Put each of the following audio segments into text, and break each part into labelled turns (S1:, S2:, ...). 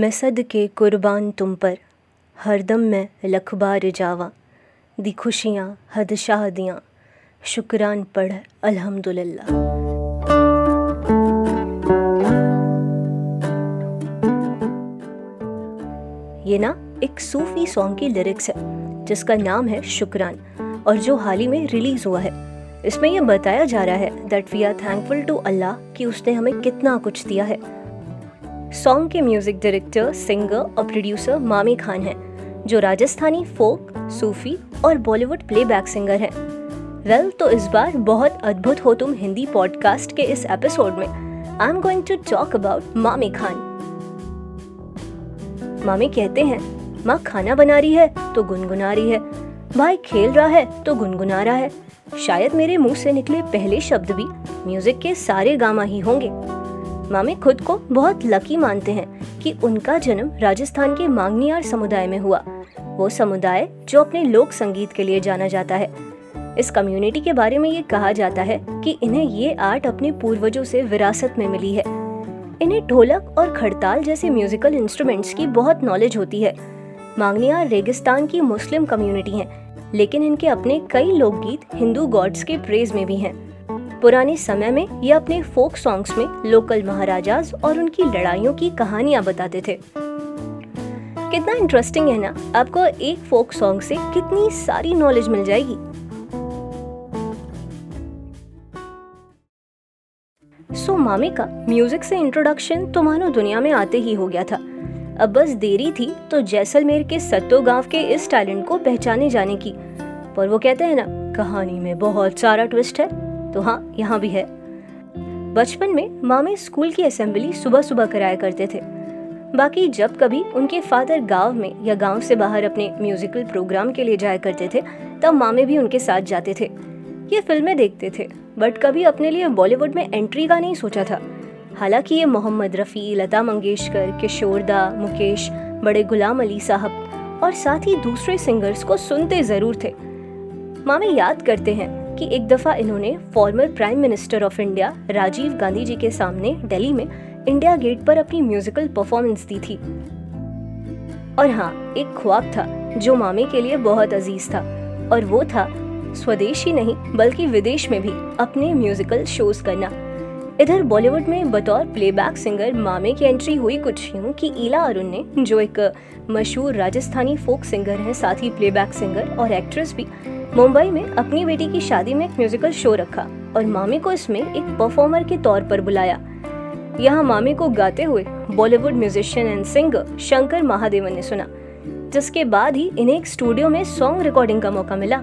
S1: मैं सद के कुर्बान तुम पर हरदम मैं लखबार जावा। दी खुशियाँ, हद शादियाँ, शुक्रान पढ़, अल्हम्दुलिल्लाह। ये ना एक सूफी सॉन्ग की लिरिक्स है, जिसका नाम है शुक्रान, और जो हाल ही में रिलीज़ हुआ है। इसमें यह बताया जा रहा है that we are thankful to Allah कि उसने हमें कितना कुछ दिया है। सॉन्ग के म्यूज़िक डायरेक्टर सिंगर और प्रोड्यूसर मामी खान हैं जो राजस्थानी फोक सूफी और बॉलीवुड प्लेबैक सिंगर हैं। वेल well, तो इस बार बहुत अद्भुत हो तुम हिंदी पॉडकास्ट के इस एपिसोड में। I am going to talk about Mame Khan Mame कहते हैं माँ खाना बना रही है तो गुनगुना रही है। भाई खेल रहा है तो गुनगुना रहा है। शायद मेरे मुँह से निकले पहले शब्द भी। म्यूज़िक के सारे गामा ही होंगे। मामे खुद को बहुत लकी मानते हैं कि उनका जन्म राजस्थान के मांगनियार समुदाय में हुआ। वो समुदाय जो अपने लोक संगीत के लिए जाना जाता है। इस कम्युनिटी के बारे में ये कहा जाता है कि इन्हें ये आर्ट अपने पूर्वजों से विरासत में मिली है। इन्हें ढोलक और खड़ताल जैसे म्यूजिकल इंस्ट्रूमेंट्स की बहुत नॉलेज होती है। मांगनियार रेगिस्तान की मुस्लिम कम्युनिटी है, लेकिन इनके अपने कई लोकगीत हिंदू गॉड्स के प्रेज में भी हैं। पुराने समय में ये अपने फोक सॉन्ग्स में लोकल महाराजाज और उनकी लड़ाइयों की कहानियाँ बताते थे। कितना इंटरेस्टिंग है ना आपको एक फोक सॉन्ग से कितनी सारी नॉलेज मिल जाएगी। सो so, मामी का म्यूज़िक से इंट्रोडक्शन तो मानो दुनिया में आते ही हो गया था। अब बस देरी थी तो जैसलमेर के सत्तो गाँव के इस टैलेंट को पहचाने जाने की। पर वो कहते हैं ना कहानी में बहुत सारा ट्विस्ट है। तो हाँ यहाँ भी है। बचपन में मामे स्कूल की असेंबली सुबह सुबह कराया करते थे। बाकी जब कभी उनके फादर गाँव में या गाँव से बाहर अपने म्यूजिकल प्रोग्राम के लिए जाया करते थे, तब मामे भी उनके साथ जाते थे। ये फ़िल्में देखते थे, बट कभी अपने लिए बॉलीवुड में एंट्री का नहीं सोचा था। हालाँकि ये मोहम्मद रफ़ी, लता मंगेशकर किशोरदा मुकेश, बड़े गुलाम अली साहब और साथ ही दूसरे सिंगर्स को सुनते ज़रूर थे। मामे याद करते हैं कि एक दफ़ा इन्होंने former prime minister of India Rajiv Gandhi ji के सामने दिल्ली में इंडिया गेट पर अपनी म्यूजिकल परफॉर्मेंस दी थी। और हाँ एक ख्वाब था जो मामे के लिए बहुत अज़ीज़ था। और वो था स्वदेश ही नहीं, बल्कि विदेश में भी अपने म्यूजिकल शोज़ करना। इधर बॉलीवुड में बतौर प्लेबैक सिंगर मामे की एंट्री हुई कुछ यूँ कि ईला अरुण ने, जो एक मशहूर राजस्थानी फोक सिंगर है, साथ ही प्लेबैक सिंगर और एक्ट्रेस भी मुंबई में अपनी बेटी की शादी में एक म्यूजिकल शो रखा और मामी को इसमें एक परफॉर्मर के तौर पर बुलाया। यहाँ मामी को गाते हुए Bollywood musician and singer Shankar Mahadevan ने सुना, जिसके बाद ही इन्हें एक स्टूडियो में सॉन्ग रिकॉर्डिंग का मौका मिला।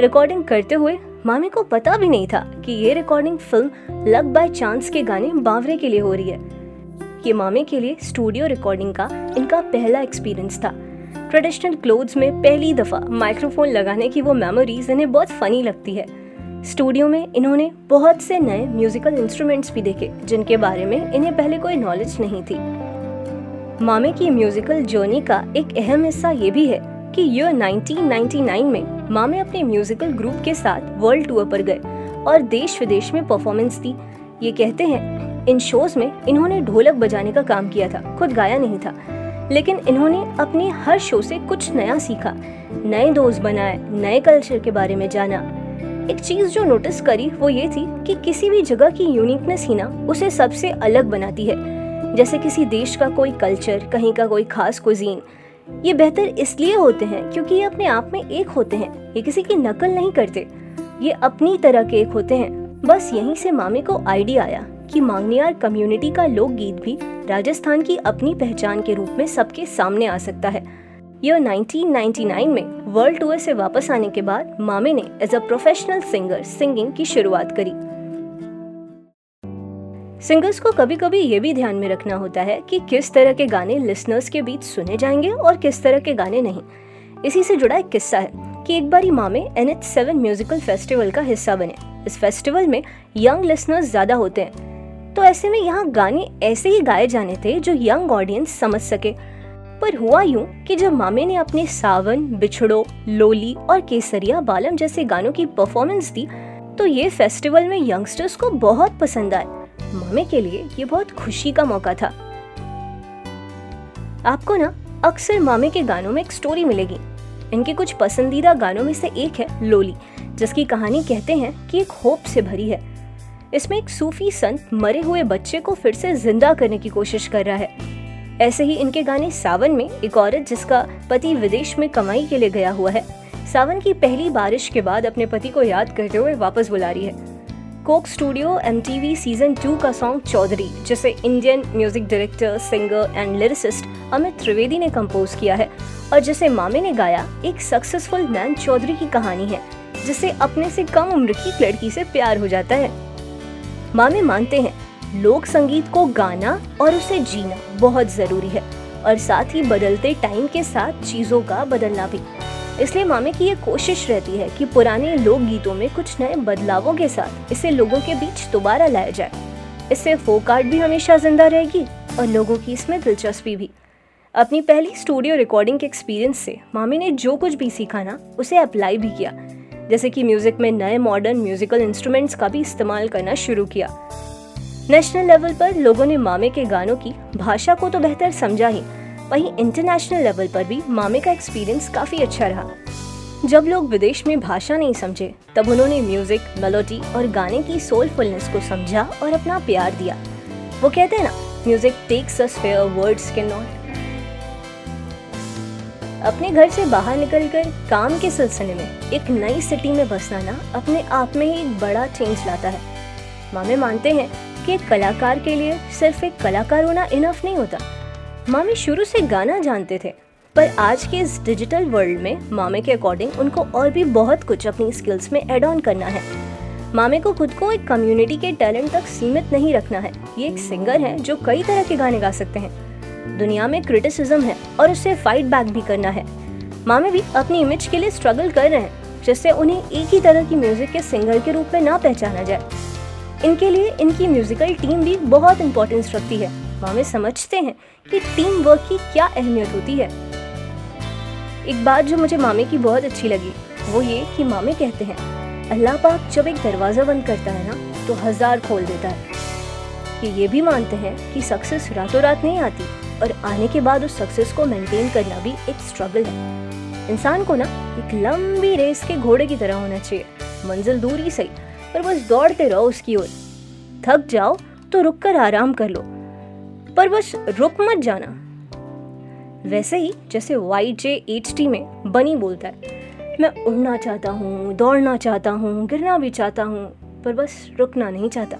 S1: रिकॉर्डिंग करते हुए मामी को पता भी नहीं था कि ये recording film Luck by Chance के गाने बावरे के लिए हो रही है। ये मामी के लिए स्टूडियो रिकॉर्डिंग का इनका पहला एक्सपीरियंस था। ट्रेडिशनल क्लोथ्स में पहली दफ़ा माइक्रोफोन लगाने की वो मेमोरीज इन्हें बहुत फनी लगती है। स्टूडियो में इन्होंने बहुत से नए म्यूजिकल इंस्ट्रूमेंट्स भी देखे, जिनके बारे में इन्हें पहले कोई नॉलेज नहीं थी। मामे की म्यूजिकल जर्नी का एक अहम हिस्सा ये भी है कि ईयर 1999 में मामे अपने म्यूजिकल ग्रुप के साथ वर्ल्ड टूर पर गए और देश विदेश में परफॉर्मेंस दी। ये कहते हैं, इन शोज़ में इन्होंने ढोलक बजाने का काम किया था, खुद गाया नहीं था। लेकिन इन्होंने अपने हर शो से कुछ नया सीखा, नए दोस्त बनाए, नए कल्चर के बारे में जाना। एक चीज़ जो नोटिस करी वो ये थी कि किसी भी जगह की यूनिकनेस ही ना उसे सबसे अलग बनाती है। जैसे किसी देश का कोई कल्चर कहीं का कोई खास कुजीन ये बेहतर इसलिए होते हैं क्योंकि ये अपने आप में एक होते हैं, ये किसी की नकल नहीं करते। ये अपनी तरह के एक होते हैं। बस यहीं से मामे को आइडिया आया। कि मांगनियार कम्युनिटी का लोकगीत भी राजस्थान की अपनी पहचान के रूप में सबके सामने आ सकता है। यह 1999 में वर्ल्ड टूर से वापस आने के बाद मामे ने as a professional singer singing की शुरुआत करी। सिंगर्स को कभी कभी ये भी ध्यान में रखना होता है कि किस तरह के गाने लिसनर्स के बीच सुने जाएँगे और किस तरह के गाने नहीं। इसी से जुड़ा एक किस्सा है कि एक बार Mame N H seven musical festival का हिस्सा बने। इस फेस्टिवल में यंग लिसनर्स ज़्यादा होते हैं। तो ऐसे में यहाँ गाने ऐसे ही गाए जाने थे जो यंग ऑडियंस समझ सके। पर हुआ यूँ कि जब मामे ने अपने सावन, बिछड़ो, लोली और केसरिया बालम जैसे गानों की परफॉर्मेंस दी तो ये फेस्टिवल में यंगस्टर्स को बहुत पसंद आए। मामे के लिए ये बहुत खुशी का मौका था। आपको ना अक्सर मामे के गानों में एक स्टोरी मिलेगी। इनके कुछ पसंदीदा गानों में से एक है लोली, जिसकी कहानी कहते हैं कि एक होप से भरी है। इसमें एक सूफी संत मरे हुए बच्चे को फिर से ज़िंदा करने की कोशिश कर रहा है। ऐसे ही इनके गाने सावन में एक औरत जिसका पति विदेश में कमाई के लिए गया हुआ है, सावन की पहली बारिश के बाद अपने पति को याद करते हुए वापस बुला रही है। Coke Studio M season two का सॉन्ग चौधरी, जिसे Indian music director singer and lyricist Amit Trivedi ने कंपोज किया है और जिसे मामे ने गाया एक सक्सेसफुल मैन चौधरी की कहानी है, जिसे अपने से कम उम्र की लड़की से प्यार हो जाता है। मामे मानते हैं। लोक संगीत को गाना और उसे जीना बहुत ज़रूरी है और साथ ही बदलते टाइम के साथ चीज़ों का बदलना भी। इसलिए मामे की ये कोशिश रहती है कि पुराने लोक गीतों में कुछ नए बदलावों के साथ इसे लोगों के बीच दोबारा लाया जाए। इससे फोक आर्ट भी हमेशा ज़िंदा रहेगी और लोगों की इसमें दिलचस्पी भी। अपनी पहली स्टूडियो रिकॉर्डिंग के एक्सपीरियंस से मामी ने जो कुछ भी सीखा ना, उसे अप्लाई भी किया। जैसे कि म्यूज़िक में नए मॉडर्न म्यूजिकल इंस्ट्रूमेंट्स का भी इस्तेमाल करना शुरू किया। नेशनल लेवल पर लोगों ने मामे के गानों की भाषा को तो बेहतर समझा ही, वहीं इंटरनेशनल लेवल पर भी मामे का एक्सपीरियंस काफ़ी अच्छा रहा। जब लोग विदेश में भाषा नहीं समझे, तब उन्होंने म्यूज़िक मेलोडी और गाने की सोलफुलनेस को समझा और अपना प्यार दिया। वो कहते हैं ना music takes us where words can not अपने घर से बाहर निकलकर काम के सिलसिले में एक नई सिटी में बसना अपने आप में ही एक बड़ा चेंज लाता है। मामे मानते हैं कि एक कलाकार के लिए सिर्फ़ एक कलाकार होना इनफ नहीं होता। मामे शुरू से गाना जानते थे, पर आज के इस डिजिटल वर्ल्ड में मामे के अकॉर्डिंग उनको और भी बहुत कुछ अपनी स्किल्स में एड ऑन करना है। मामे को खुद को एक कम्युनिटी के टैलेंट तक सीमित नहीं रखना है। ये एक सिंगर है जो कई तरह के गाने गा सकते हैं। दुनिया में क्रिटिसिज्म है और उससे फाइट बैक भी करना है। मामे भी अपनी इमेज के लिए स्ट्रगल कर रहे हैं, जिससे उन्हें एक ही तरह की म्यूज़िक के सिंगर के रूप में ना पहचाना जाए। इनके लिए इनकी म्यूजिकल टीम भी बहुत इंपॉर्टेंस रखती है। मामे समझते हैं कि टीम वर्क की क्या अहमियत होती है। एक बात जो मुझे मामे की बहुत अच्छी लगी, वो ये कि मामे कहते हैं, अल्लाह पाक जब एक दरवाज़ा बंद करता है ना तो हज़ार खोल देता है। ये ये भी मानते हैं कि सक्सेस रातों रात नहीं आती। और आने के बाद उस सक्सेस को मेंटेन करना भी एक स्ट्रगल है। इंसान को ना एक लंबी रेस के घोड़े की तरह होना चाहिए। मंजिल दूर ही सही, पर बस दौड़ते रहो उसकी ओर। थक जाओ तो रुक कर आराम कर लो, पर बस रुक मत जाना। वैसे ही जैसे वाई जे एच टी में बनी बोलता है, मैं उड़ना चाहता हूँ, दौड़ना चाहता हूँ, गिरना भी चाहता हूँ, पर बस रुकना नहीं चाहता।